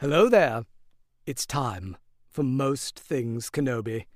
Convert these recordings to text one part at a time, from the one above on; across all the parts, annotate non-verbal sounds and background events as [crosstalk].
Hello there. It's time for Most Things Kenobi.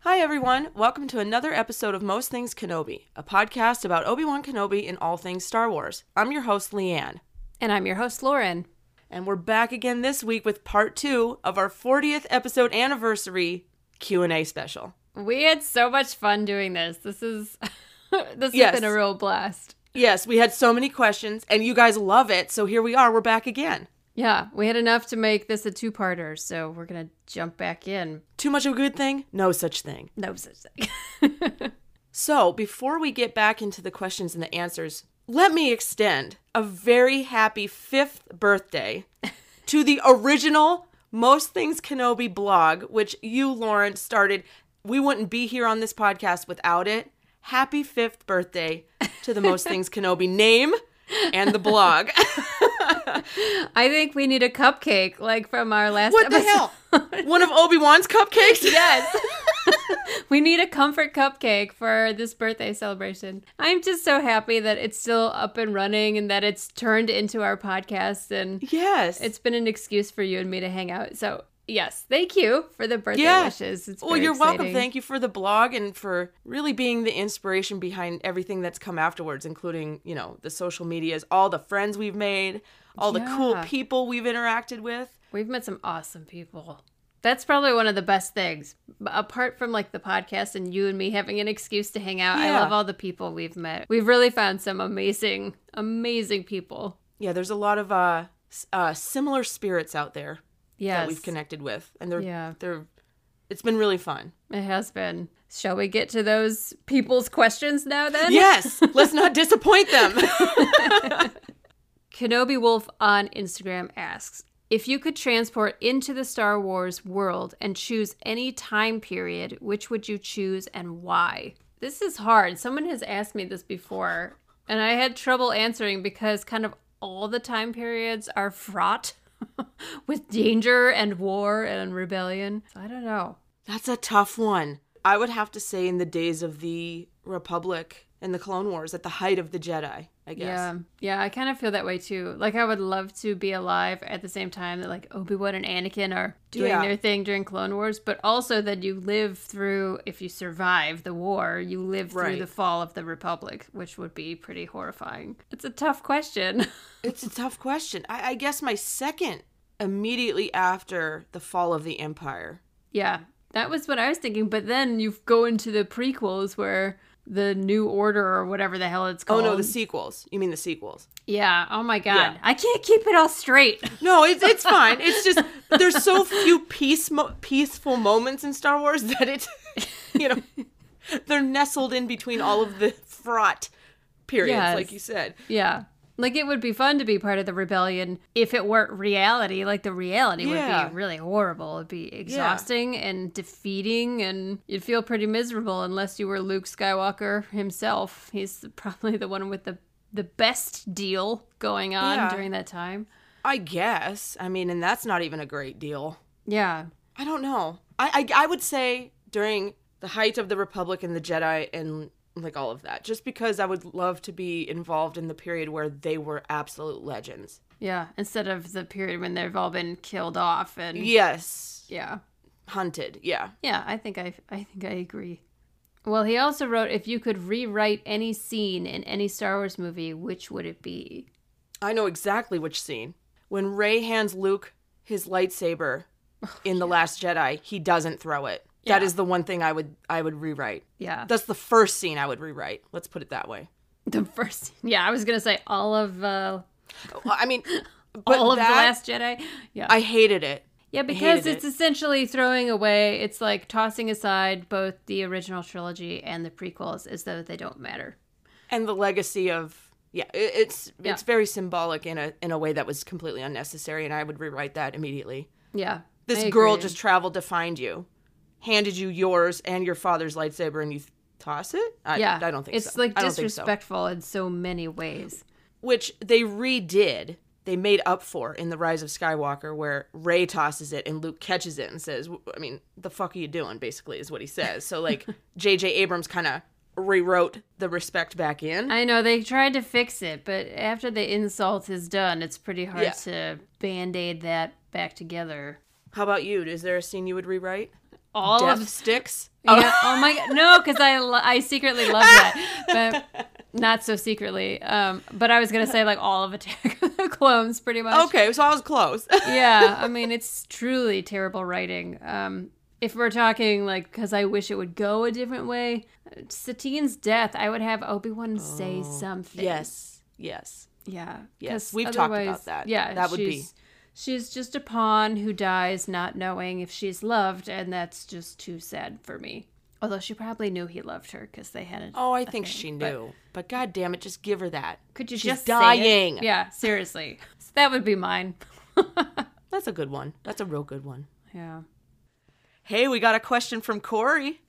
Hi, everyone. Welcome to another episode of Most Things Kenobi, a podcast about Obi Wan Kenobi and all things Star Wars. I'm your host, Leanne, And I'm your host, Lauren. And we're back again this week with part two of our 40th episode anniversary Q&A special. We had so much fun doing this. This is [laughs] this Yes. has been a real blast. Yes, we had so many questions, and you guys love it, so here we are. We're back again. Yeah, we had enough to make this a two-parter, so we're gonna jump back in. Too much of a good thing? No such thing. No such thing. [laughs] So, before we get back into the questions and the answers, let me extend a very happy fifth birthday [laughs] to the original Most Things Kenobi blog, which you, Lauren, started. We wouldn't be here on this podcast without it. Happy fifth birthday to the Most Things [laughs] Kenobi name and the blog. [laughs] I think we need a cupcake, like from our last. what the episode. hell? One of Obi Wan's cupcakes? Yes. [laughs] we need a comfort cupcake for this birthday celebration. I'm just so happy that it's still up and running and that it's turned into our podcast and Yes. it's been an excuse for you and me to hang out. So, yes, thank you for the birthday Yeah. wishes. It's well, you're welcome. Thank you for the blog and for really being the inspiration behind everything that's come afterwards, including, you know, the social medias, all the friends we've made, all the cool people we've interacted with. We've met some awesome people. That's probably one of the best things. Apart from like the podcast and you and me having an excuse to hang out, I love all the people we've met. We've really found some amazing, amazing people. Yeah, there's a lot of uh, uh similar spirits out there Yes. that we've connected with, and they're Yeah. they're it's been really fun. It has been. Shall we get to those people's questions now then? Yes, let's not disappoint them. [laughs] Kenobi Wolf on Instagram asks If you could transport into the Star Wars world and choose any time period, which would you choose and why? This is hard. Someone has asked me this before, and I had trouble answering because kind of all the time periods are fraught [laughs] with danger and war and rebellion. I don't know. That's a tough one. I would have to say in the days of the Republic and the Clone Wars, at the height of the Jedi, I guess. Yeah, yeah, I kind of feel that way too. Like I would love to be alive at the same time that like Obi Wan and Anakin are doing Yeah. their thing during Clone Wars, but also that you live through, if you survive the war, you live through Right. the fall of the Republic, which would be pretty horrifying. It's a tough question. [laughs] It's a tough question. I, I guess my second, immediately after the fall of the Empire. yeah, that was what I was thinking. But then you go into the prequels where the New Order or whatever the hell it's called. Oh no, the sequels. You mean the sequels? yeah. Oh my god, Yeah. I can't keep it all straight. No, it's it's [laughs] fine. It's just there's so few peace mo- peaceful moments in Star Wars [laughs] that it's you know they're nestled in between all of the fraught periods, Yes. like you said. Yeah. Like it would be fun to be part of the rebellion if it weren't reality. Like the reality Yeah. would be really horrible. It'd be exhausting and defeating, and you'd feel pretty miserable unless you were Luke Skywalker himself. He's probably the one with the the best deal going on Yeah. during that time. I guess. I mean, and that's not even a great deal. Yeah. I don't know. I, I I would say during the height of the Republic and the Jedi and like all of that, just because I would love to be involved in the period where they were absolute legends. Yeah. Instead of the period when they've all been killed off and Yes, yeah. hunted. Yeah. Yeah, I think I I think I agree. Well, he also wrote if you could rewrite any scene in any Star Wars movie, which would it be? I know exactly which scene. When Rey hands Luke his lightsaber [laughs] oh, in the Last Jedi, he doesn't throw it. That Yeah. is the one thing I would I would rewrite. Yeah. That's the first scene I would rewrite. Let's put it that way. The first, yeah, I was gonna say all of uh, I mean, [laughs] but all of that, the Last Jedi. Yeah, I hated it. yeah, because it's it. essentially throwing away. It's like tossing aside both the original trilogy and the prequels as though they don't matter. and the legacy of yeah it's Yeah. it's very symbolic in a in a way that was completely unnecessary and i would rewrite that immediately Yeah, this girl just traveled to find you handed you yours and your father's lightsaber and you th- toss it i, yeah, I don't think it's so like I so. disrespectful in so many ways. which they redid they made up for in the Rise of Skywalker, where Rey tosses it and Luke catches it and says, "I mean, the fuck are you doing?" Basically, is what he says. So like, [laughs] J.J. Abrams kind of rewrote the respect back in. I know they tried to fix it, but after the insult is done, it's pretty hard Yeah. to band aid that back together. How about you? Is there a scene you would rewrite? All Death of sticks. yeah. Oh my god, no, because I I secretly love [laughs] that, but not so secretly. Um, but I was gonna say like all of Attack of the Clones, pretty much. Okay, so I was close. [laughs] yeah, I mean it's truly terrible writing. Um, if we're talking like because I wish it would go a different way, Satine's death, I would have Obi Wan say something. yes, yes. yeah, Yes. we've talked about that. Yeah, That would be- she's- just a pawn who dies not knowing if she's loved, and that's just too sad for me. Although she probably knew he loved her because they had a Oh, I think thing, she knew. But, god damn it, just give her that. Could you She's just dying. Yeah, seriously. So that would be mine. [laughs] That's a good one. That's a real good one. yeah. Hey, we got a question from Corey.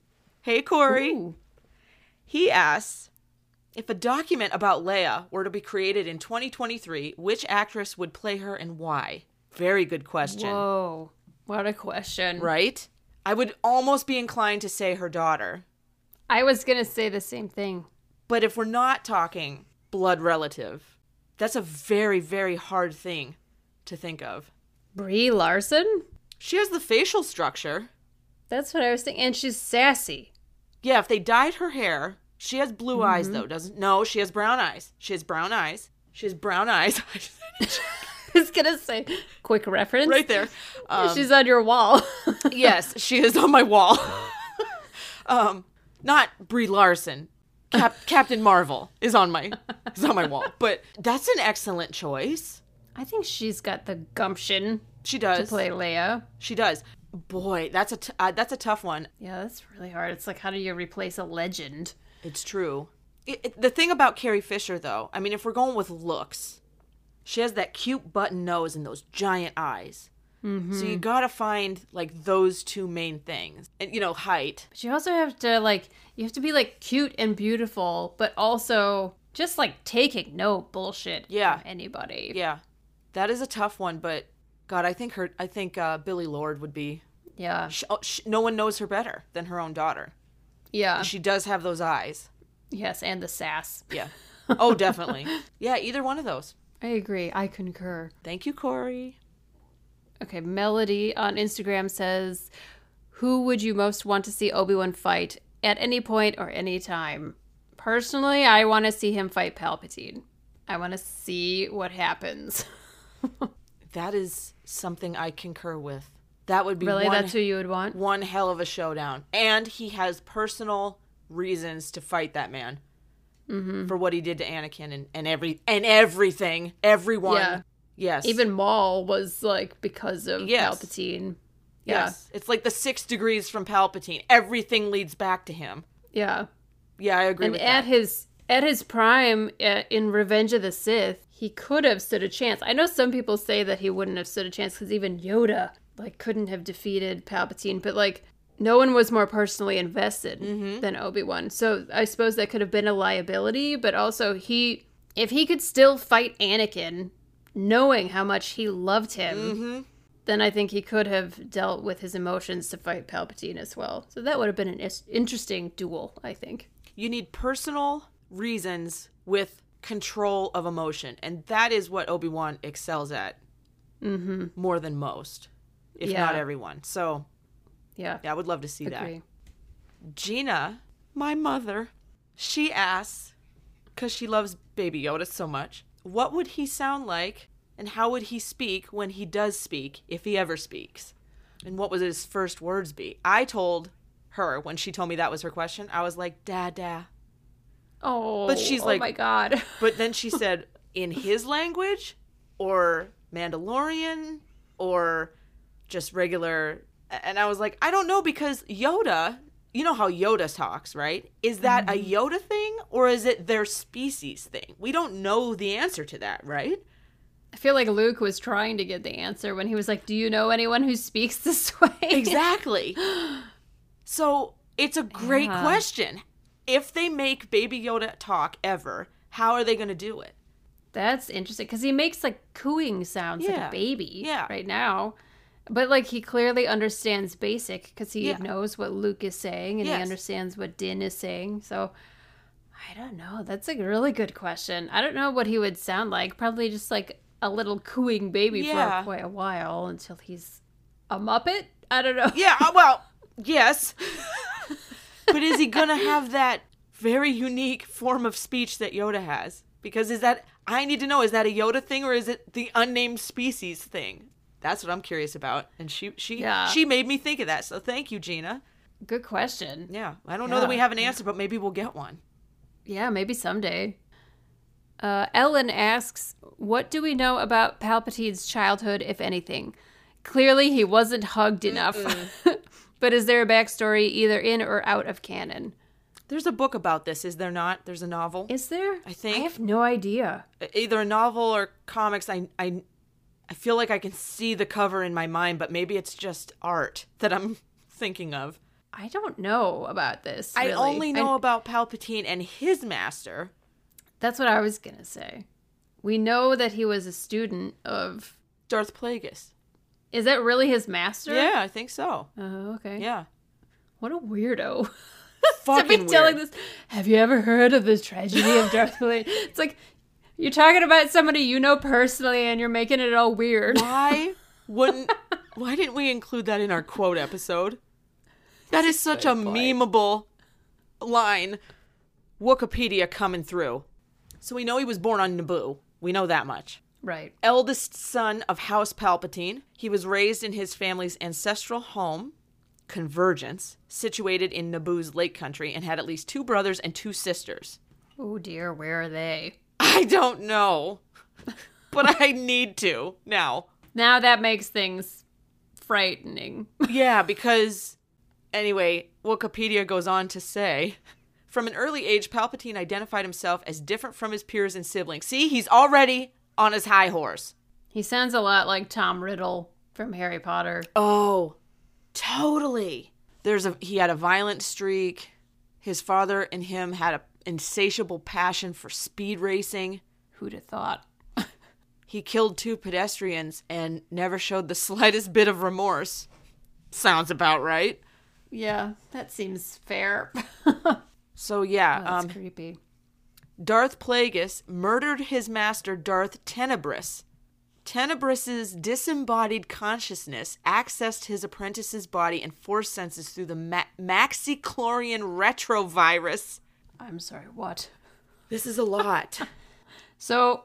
Hey, Corey. Ooh. He asks if a document about Leia were to be created in 2023, which actress would play her and why? Very good question. Whoa. What a question. Right? I would almost be inclined to say her daughter. I was going to say the same thing. But if we're not talking blood relative, that's a very, very hard thing to think of. Brie Larson? She has the facial structure. That's what I was thinking. And she's sassy. Yeah, if they dyed her hair, she has blue eyes mm-hmm. though, doesn't? No, she has brown eyes. She has brown eyes. She has brown eyes. [laughs] I [laughs] was going to say, quick reference. right there. [laughs] Um, she's on your wall. [laughs] yes, she is on my wall. um, not Brie Larson. Cap- Captain Marvel is on my is on my wall. But that's an excellent choice. I think she's got the gumption She to does. play Leia. She does. Boy, that's a t- uh, that's a tough one. Yeah, that's really hard. It's like, how do you replace a legend? It's true. It, it- the thing about Carrie Fisher, though, I mean, if we're going with looks, she has that cute button nose and those giant eyes. So you gotta find like those two main things, and you know, height. But you also have to, like, you have to be, like, cute and beautiful, but also just, like, taking no bullshit Yeah. from anybody. Yeah, that is a tough one, but God, I think her, I think uh, Billie Lourd would be. Yeah. Sh- oh, sh- no one knows her better than her own daughter. Yeah. She does have those eyes. Yes, and the sass. Yeah. [laughs] Oh, definitely. yeah, either one of those. I agree. I concur. Thank you, Corey. Okay, Melody on Instagram says, "Who would you most want to see Obi-Wan fight at any point or any time?" Personally, I want to see him fight Palpatine. I want to see what happens. [laughs] That is something I concur with. That would be really, one, that's who you would want? one hell of a showdown. And he has personal reasons to fight that man Mm-hmm. for what he did to Anakin and, and every and everything, everyone. Yeah. Yes. Even Maul was like because of Yes. Palpatine. Yeah. yes. It's like the six degrees from Palpatine. Everything leads back to him. Yeah. Yeah, I agree And with at that. his at his prime uh, in Revenge of the Sith, he could have stood a chance. I know some people say that he wouldn't have stood a chance because even Yoda like couldn't have defeated Palpatine, but like no one was more personally invested Mm-hmm. than Obi Wan. So I suppose that could have been a liability, but also he if he could still fight Anakin, knowing how much he loved him. Mm-hmm. Then I think he could have dealt with his emotions to fight Palpatine as well. So that would have been an is- interesting duel, I think. you need personal reasons with control of emotion and that is what obi-wan excels at mm-hmm. more than most if Yeah. not everyone so Yeah. yeah i would love to see Agree. that gina my mother she asks because she loves baby yoda so much what would he sound like and how would he speak when he does speak if he ever speaks and what would his first words be i told her when she told me that was her question i was like dada Oh, But she's oh like- my god. [laughs] But then she said, in his language, or Mandalorian, or just regular. And I was like, I don't know because Yoda, you know how Yoda talks, right? Is that a mm-hmm. Yoda thing or is it their species thing? We don't know the answer to that, right? I feel like Luke was trying to get the answer when he was like, "Do you know anyone who speaks [laughs] this way?" Exactly. [gasps] so it's a great Yeah. question. If they make Baby Yoda talk ever, how are they going to do it? That's interesting because he makes like cooing sounds like a baby Yeah. right now. But like he clearly understands basic because he Yeah. knows what Luke is saying and he understands what Din is saying. So I don't know. That's a really good question. I don't know what he would sound like. Probably just like a little cooing baby Yeah. for quite a while until he's a Muppet. I don't know. Yeah, uh, well, [laughs] yes. [laughs] but is he going to have that very unique form of speech that Yoda has? Because is that, I need to know, is that a Yoda thing or is it the unnamed species thing? That's what I'm curious about. And she she Yeah. she made me think of that. So thank you, Gina. Good question. Yeah. I don't know that we have an answer, but maybe we'll get one. Yeah, maybe someday. Uh, Ellen asks, "What do we know about Palpatine's childhood, if anything? Clearly, he wasn't hugged enough. [laughs] but is there a backstory either in or out of canon? There's a book about this, is there not? There's a novel. Is there? I think- I have no idea. Either a novel or comics. I I I feel like I can see the cover in my mind, but maybe it's just art that I'm [laughs] thinking of. I don't know about this. I only know I- about Palpatine and his master. that's what I was gonna say. We know that he was a student of. Darth Plagueis. Is that really his master? Yeah, I think so. Oh, okay. Yeah. What a weirdo. [laughs] to Fucking be telling this. Have you ever heard of the tragedy of Darth Vader? It's like you're talking about somebody you know personally, and you're making it all weird. Why [laughs] wouldn't why didn't we include that in our quote episode? That is such a memeable line. Wikipedia coming through. So we know he was born on Naboo. We know that much. Right. eldest son of House Palpatine. He was raised in his family's ancestral home, Convergence, situated in Naboo's lake country, and had at least two brothers and two sisters. Oh dear, where are they? I don't know, but I need to now. Now that makes things frightening. [laughs] Yeah, because anyway, Wikipedia goes on to say from an early age, Palpatine identified himself as different from his peers and siblings. See, he's already on his high horse. He sounds a lot like Tom Riddle from Harry Potter. Oh, totally. There's a he had a violent streak. His father and him had a insatiable passion for speed racing. Who'd have thought? [laughs] He killed two pedestrians and never showed the [laughs] slightest bit of remorse. Sounds about right. Yeah, that seems fair. [laughs] So yeah, That's um, creepy. Darth Plagueis murdered his master Darth Tenebrous. Tenebrous's disembodied consciousness accessed his apprentice's body and force senses through the ma- Maxichlorian retrovirus. I'm sorry, what? This is a lot. [laughs] So,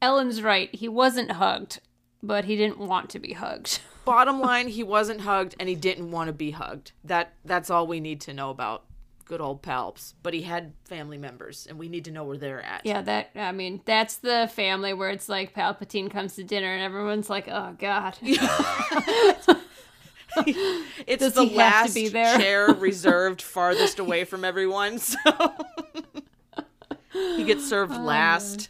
Ellen's right. He wasn't hugged, but he didn't want to be hugged. [laughs] Bottom line, he wasn't hugged and he didn't want to be hugged. That that's all we need to know about good old Palps. But he had family members and we need to know where they're at. Yeah, that I mean, that's the family where it's like Palpatine comes to dinner and everyone's like, "Oh God." [laughs] [laughs] It's Does the he have to last chair [laughs] reserved farthest away from everyone, [laughs] so he gets served Oh, last.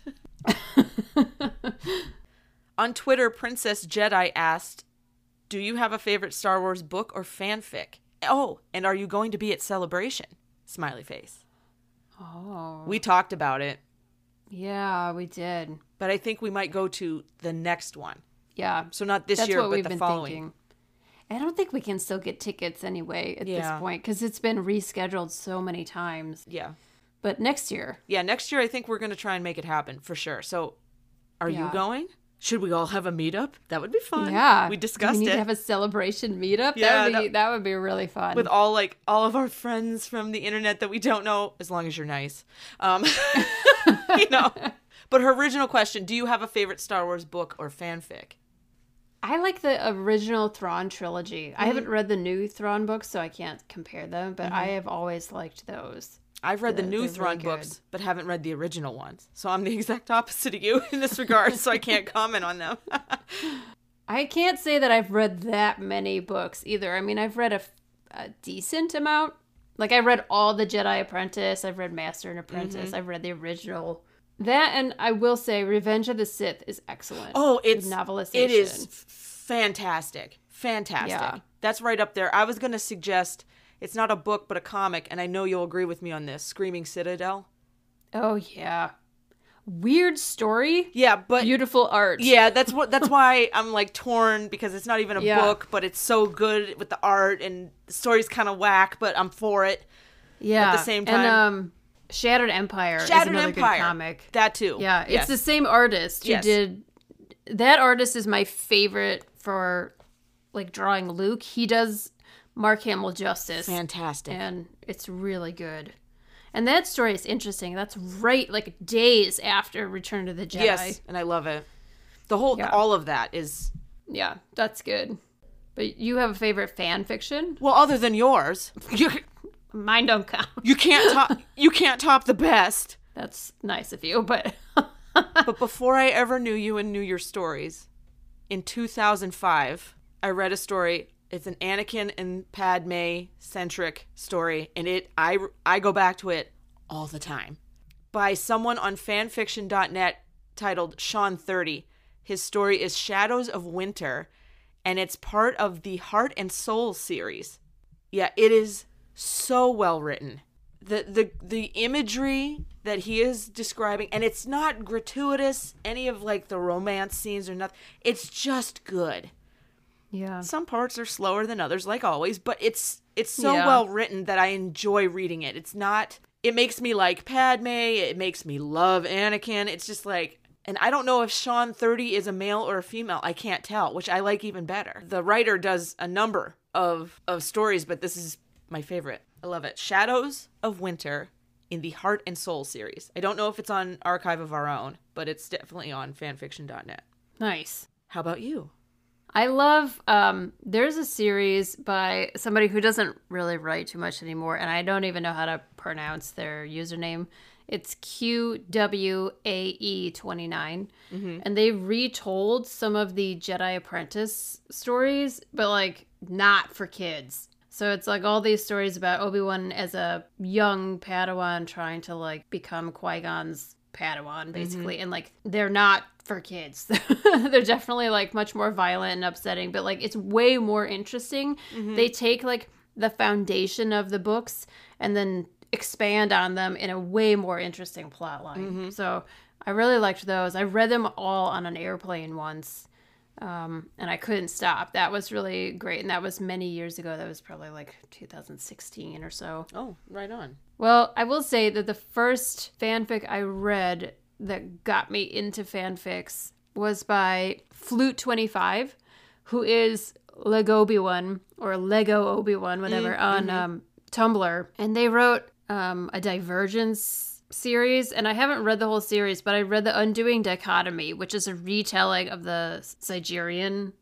On Twitter, Princess Jedi asked, "Do you have a favorite Star Wars book or fanfic? Oh, and are you going to be at Celebration?" Smiley face. Oh. We talked about it, Yeah, we did. but I think we might go to the next one. Yeah. So not this That's year, what but we've the been following. thinking. I don't think we can still get tickets anyway at Yeah. this point because it's been rescheduled so many times. Yeah. But next year, Yeah, next year I think we're going to try and make it happen for sure. So, are you going? Should we all have a meetup? That would be fun. yeah, we discussed we need it to have a celebration meetup. Yeah, that would be that- that would be really fun. with all like all of our friends from the internet that we don't know, as long as you're nice. Um, [laughs] you know. [laughs] But her original question: Do you have a favorite Star Wars book or fanfic? I like the original Thrawn trilogy. I Mm-hmm. haven't read the new Thrawn books, so I can't compare them. But I have always liked those. I've read the, They're- new Thrawn really books, but haven't read the original ones. So I'm the [laughs] exact opposite of you [laughs] in this regard. so I can't comment on them. [laughs] I can't say that I've read that many books either. I mean, I've read a, a decent amount. Like I read all the Jedi Apprentice. I've read Master and Apprentice. Mm-hmm. I've read the original. That and I will say, Revenge of the Sith is excellent. Oh, it's novelization. It is fantastic, fantastic. Yeah. That's right up there. I was going to suggest it's not a book but a comic, and I know you'll agree with me on this. Screaming Citadel. Oh yeah. weird story, Yeah, but beautiful art. yeah, that's what that's why [laughs] I'm like torn because it's not even a Yeah. book, but it's so good with the art and the story's kind of whack, but I'm for it. yeah. at the same and time- um, Shattered Empire is Shattered another Empire, good comic. that too. Yeah, it's Yes. the same artist who Yes. did. That artist is my favorite for like drawing Luke. He does Mark Hamill justice, fantastic. and it's really good. And that story is interesting. That's right, like days after Return to the Jedi. Yes, and I love it. The whole Yeah. all of that is Yeah, that's good. But you have a favorite fan fiction? well, other than yours, you [laughs] Mine don't count. you can't top [laughs] you can't top the best. That's nice of you, but [laughs] But before I ever knew you and knew your stories, in 2005, I read a story. It's an Anakin and Padme centric story, and it I I go back to it all the time. By someone on fanfiction.net titled Sean 30. His story is Shadows of Winter, and it's part of the Heart and Soul series. Yeah, it is so well written. The the the imagery that he is describing and it's not gratuitous any of like the romance scenes or nothing. It's just good. yeah. Some parts are slower than others like always, but it's it's so Yeah. well written that I enjoy reading it. It's not it makes me like Padme, it makes me love Anakin. It's just like and I don't know if Sean 30 is a male or a female. I can't tell, which I like even better. The writer does a number of of stories, but this is my favorite. I love it. Shadows of Winter in the Heart and Soul series. I don't know if it's on Archive of Our Own, but it's definitely on fanfiction.net. Nice. How about you? I love um there's a series by somebody who doesn't really write too much anymore and I don't even know how to pronounce their username. It's QWAE29 and they retold some of the Jedi Apprentice stories but like not for kids. So it's like all these stories about Obi-Wan as a young Padawan trying to like become Qui-Gon's Padawan mm-hmm. basically and like they're not for kids. [laughs] they're definitely like much more violent and upsetting, but like it's way more interesting. Mm-hmm. They take like the foundation of the books and then expand on them in a way more interesting plot line. Mm-hmm. So I really liked those. I read them all on an airplane once. Um, and I couldn't stop. That was really great. And that was many years ago. That was probably like 2016 or so. Oh, right on. Well, I will say that the first fanfic I read that got me into fanfics was by Flute25, who is Lego Obi-Wan or Lego Obi-Wan, whatever, on um, Tumblr. And they wrote um, a Divergence series, and I haven't read the whole series, but I read The Undoing Dichotomy, which is a retelling of the Sigerian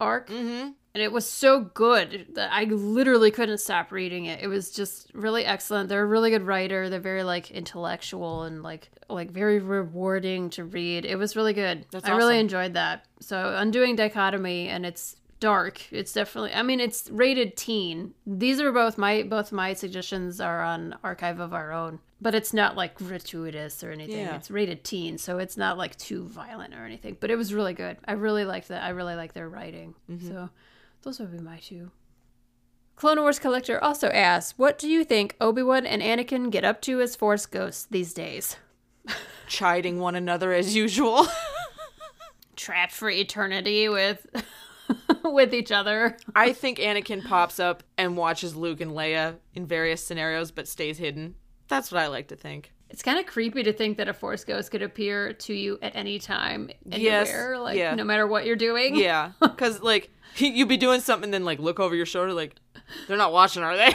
arc. Mm-hmm. And it was so good that I literally couldn't stop reading it. It was just really excellent. They're a really good writer. They're very like intellectual and like like very rewarding to read. It was really good. That's I really enjoyed that. So Undoing Dichotomy and it's dark. It's definitely I mean it's rated teen. These are both my both my suggestions are on archive of our own. But it's not like gratuitous or anything. Yeah. It's rated teen, so it's not like too violent or anything. But it was really good. I really liked that. I really like their writing. Mm-hmm. So those would be my two. Clone Wars Collector also asks, "What do you think Obi Wan and Anakin get up to as Force ghosts these days? [laughs] Chiding one another as usual. [laughs] Trapped for eternity with [laughs] with each other? I think Anakin pops up and watches Luke and Leia in various scenarios, but stays hidden. That's what I like to think. It's kind of creepy to think that a Force ghost could appear to you at any time, Yes, anywhere, like yeah. no matter what you're doing. Yeah, [laughs] because like [laughs] you'd be doing something, then like look over your shoulder, like they're not watching, are they?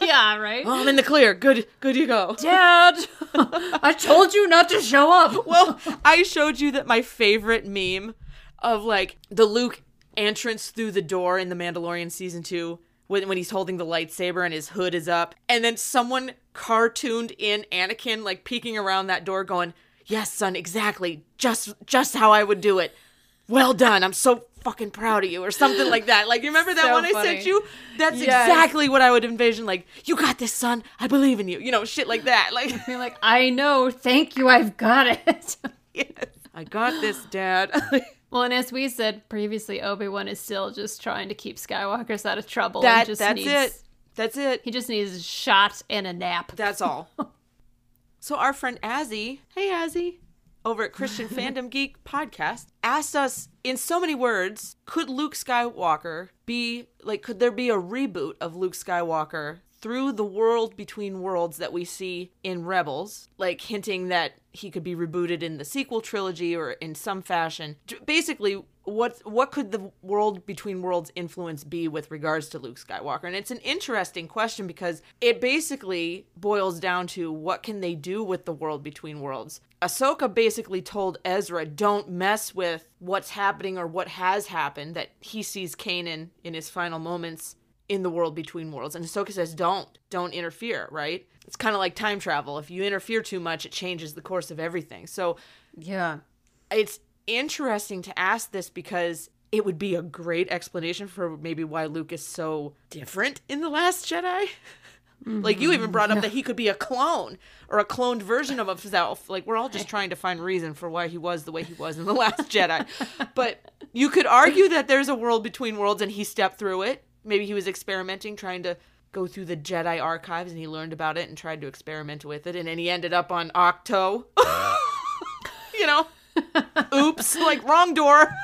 yeah, right. oh, I'm in the clear. Good, good. You go. Dad, I told you not to show up. Well, I showed you that my favorite meme of like the Luke entrance through the door in the Mandalorian season two when when he's holding the lightsaber and his hood is up, and then someone cartooned in Anakin like peeking around that door, going, "Yes, son, exactly, just just how I would do it. Well done. I'm so." Fucking proud of you, or something like that. Like, you remember that So one I sent you? That's Yes. exactly what I would envision. Like, you got this, son. I believe in you. You know, shit like that. Like, [laughs] You're like, I know. Thank you. I've got it. [laughs] yes, I got this, Dad. [laughs] Well, and as we said previously, Obi Wan is still just trying to keep Skywalkers out of trouble. That just that's needs, it. That's it. He just needs a shot and a nap. That's all. [laughs] So our friend Azzy, hey Azzy, over at Christian [laughs] Fandom Geek podcast, asked us in so many words, could Luke Skywalker be like could there be a reboot of Luke Skywalker through the world between worlds that we see in Rebels, like hinting that he could be rebooted in the sequel trilogy or in some fashion. Basically, what what could the world between worlds influence be with regards to Luke Skywalker? And it's an interesting question because it basically boils down to what can they do with the world between worlds. Ahsoka basically told Ezra, "Don't mess with what's happening or what has happened." That he sees Kanan in his final moments in the world between worlds. And Ahsoka says, don't, don't interfere, right? It's kind of like time travel. If you interfere too much, it changes the course of everything. So Yeah. it's interesting to ask this because it would be a great explanation for maybe why Luke is so different in The Last Jedi. [laughs] Like you even brought up that he could be a clone or a cloned version of himself. Like we're all just trying to find reason for why he was the way he was in The Last Jedi. But you could argue that there's a world between worlds and he stepped through it. Maybe he was experimenting, trying to go through the Jedi archives and he learned about it and tried to experiment with it and then he ended up on Ahch-To. [laughs] you know? Oops, like wrong door. [laughs]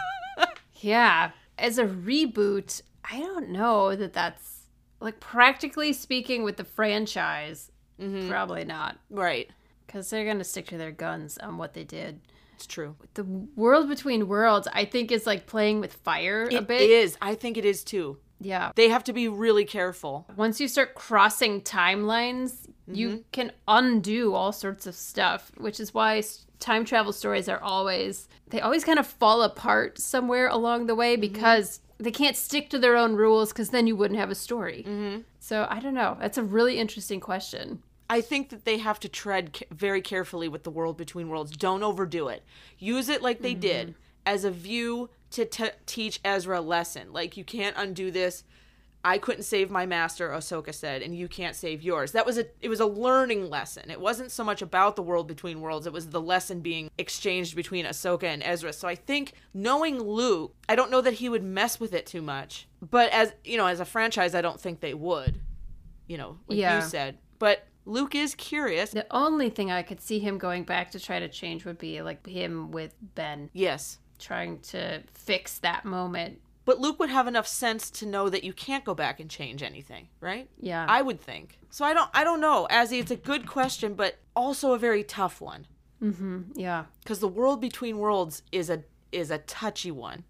Yeah. As a reboot, I don't know that that's like practically speaking with the franchise, mm-hmm. probably not. right. Because they're going to stick to their guns on what they did. It's true. The world between worlds, I think, is like playing with fire a bit. It is. I think it is too. Yeah. They have to be really careful. Once you start crossing timelines, you mm-hmm. can undo all sorts of stuff, which is why time travel stories are always they always kind of fall apart somewhere along the way mm-hmm. because they can't stick to their own rules because then you wouldn't have a story. Mm-hmm. So I don't know. That's a really interesting question. I think that they have to tread very carefully with the world between worlds. Don't overdo it. Use it like they did mm-hmm. as a view to t- teach Ezra a lesson. Like you can't undo this. I couldn't save my master, Ahsoka said, and you can't save yours. That was a it was a learning lesson. It wasn't so much about the world between worlds. It was the lesson being exchanged between Ahsoka and Ezra. So I think knowing Luke, I don't know that he would mess with it too much. But as you know, as a franchise, I don't think they would. You know, like Yeah. you said. But Luke is curious. The only thing I could see him going back to try to change would be like him with Ben Yes. Trying to fix that moment. But Luke would have enough sense to know that you can't go back and change anything, right? Yeah. I would think. So I don't I don't know. Azzy, it's a good question, but also a very tough one. Mm-hmm. yeah. Because the world between worlds is a is a touchy one.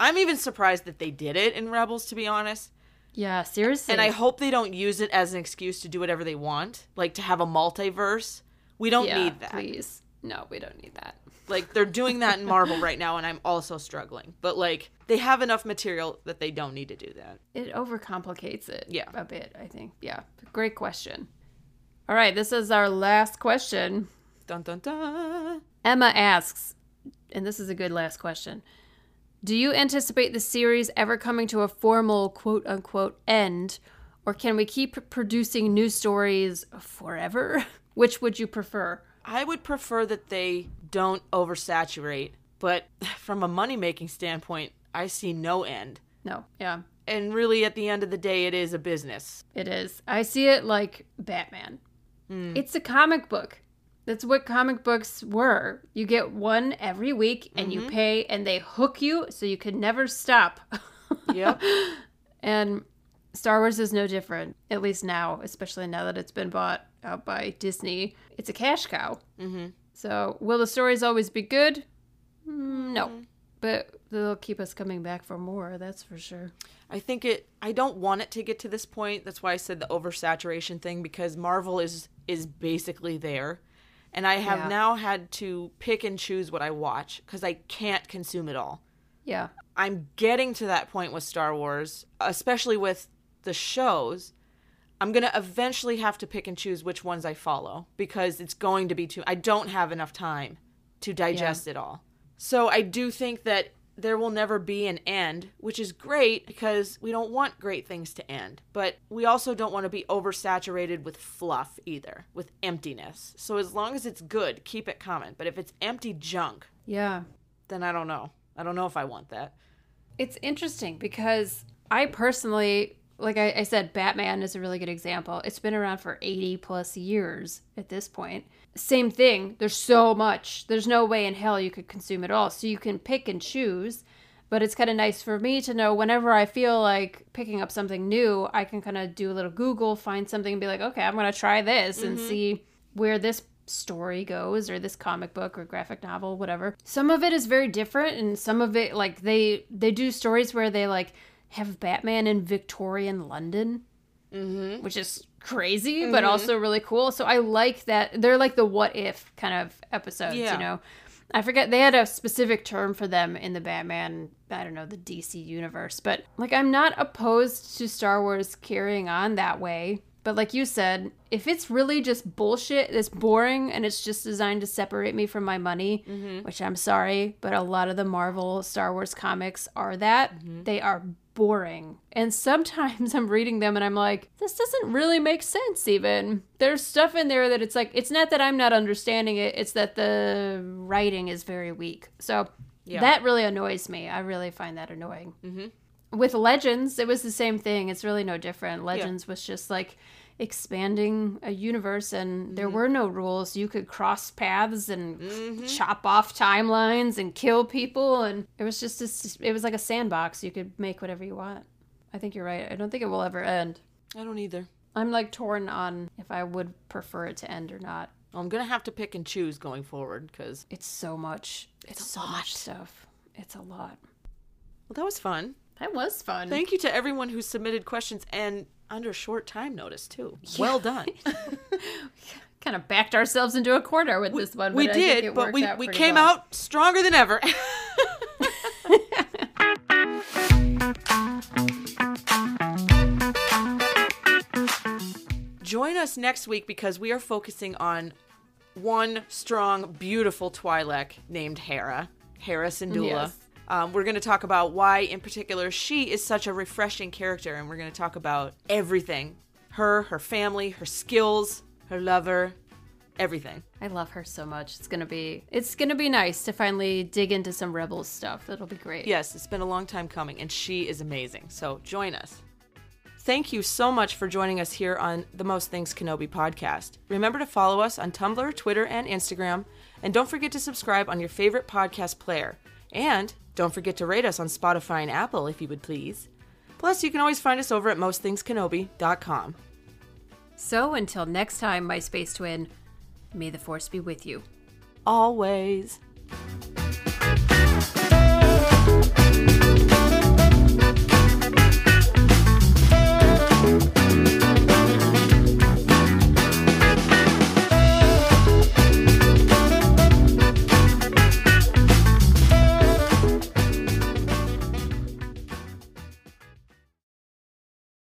I'm even surprised that they did it in Rebels, to be honest. Yeah, seriously. And I hope they don't use it as an excuse to do whatever they want, like to have a multiverse. We don't yeah, need that. Please. No, we don't need that. Like they're doing that in Marvel right now, and I'm also struggling. But like they have enough material that they don't need to do that. It overcomplicates it Yeah. a bit, I think. Yeah. Great question. All right, this is our last question. Dun dun dun. Emma asks, and this is a good last question. Do you anticipate the series ever coming to a formal quote unquote end, or can we keep producing new stories forever? [laughs] Which would you prefer? I would prefer that they don't oversaturate, but [laughs] from a money making standpoint, I see no end. No, yeah, And really, at the end of the day, it is a business. it is. I see it like Batman. Mm. It's a comic book. That's what comic books were. You get one every week and you mm-hmm. pay, and they hook you so you can never stop. [laughs] Yep. And Star Wars is no different, at least now, especially now that it's been bought out by Disney. It's a cash cow. Mm-hmm. So, will the stories always be good? Mm, no. But they'll keep us coming back for more, that's for sure. I think it. I don't want it to get to this point. That's why I said the oversaturation thing because Marvel is is basically there, and I have Yeah. now had to pick and choose what I watch because I can't consume it all. Yeah. I'm getting to that point with Star Wars, especially with the shows. I'm going to eventually have to pick and choose which ones I follow because it's going to be too I don't have enough time to digest it all. So I do think that there will never be an end, which is great because we don't want great things to end. But we also don't want to be oversaturated with fluff either, with emptiness. So as long as it's good, keep it coming. But if it's empty junk, Yeah. then I don't know. I don't know if I want that. It's interesting because I personally like I, I said, Batman is a really good example. It's been around for 80 plus years at this point. Same thing. There's so much. There's no way in hell you could consume it all. So you can pick and choose. But it's kind of nice for me to know whenever I feel like picking up something new, I can kind of do a little Google, find something, and be like, okay, I'm going to try this and mm-hmm. see where this story goes or this comic book or graphic novel whatever some of it is very different and some of it like they they do stories where they like have batman in victorian london Mm-hmm. which is crazy but mm-hmm. also really cool. So i like that. They're like the what if kind of episodes Yeah. you know? I forget they had a specific term for them in the batman i don't know the dc universe but like i'm not opposed to star wars carrying on that way. But like you said if it's really just bullshit it's boring and it's just designed to separate me from my money mm-hmm. which i'm sorry but a lot of the marvel star wars comics are that. Mm-hmm. They are boring. And sometimes [laughs] I'm reading them and I'm like, this doesn't really make sense, even. There's stuff in there that it's like, it's not that I'm not understanding it, it's that the writing is very weak. So Yeah. that really annoys me. I really find that annoying. Mm-hmm. With Legends, it was the same thing. It's really no different. Legends was just like, expanding a universe and there mm-hmm. were no rules. You could cross paths and mm-hmm. chop off timelines and kill people and it was just this, it was like a sandbox. You could make whatever you want. I think you're right. I don't think it will ever end. I don't either. i'm like torn on if i would prefer it to end or not. I'm gonna have to pick and choose going forward because it's so much. It's, a so lot. much stuff. It's a lot. Well, that was fun. that was fun. Thank you to everyone who submitted questions and under short time notice too. Well done. [laughs] kind of backed ourselves into a corner with this one we did, but we we came well. out stronger than ever. [laughs] Join us next week because we are focusing on one strong, beautiful Twi'lek named Hera, Hera Syndulla. Yes. Um, we're going to talk about why, in particular, she is such a refreshing character, and we're going to talk about everything her, her family, her skills, her lover, everything. I love her so much. It's gonna be it's gonna be nice to finally dig into some Rebels stuff. That'll be great. Yes, it's been a long time coming, and she is amazing. So join us. Thank you so much for joining us here on the Most Things Kenobi podcast. Remember to follow us on Tumblr, Twitter, and Instagram. And don't forget to subscribe on your favorite podcast player. And don't forget to rate us on Spotify and Apple if you would please. Plus, you can always find us over at mostthingskenobi.com. So until next time, my space twin, may the force be with you. Always.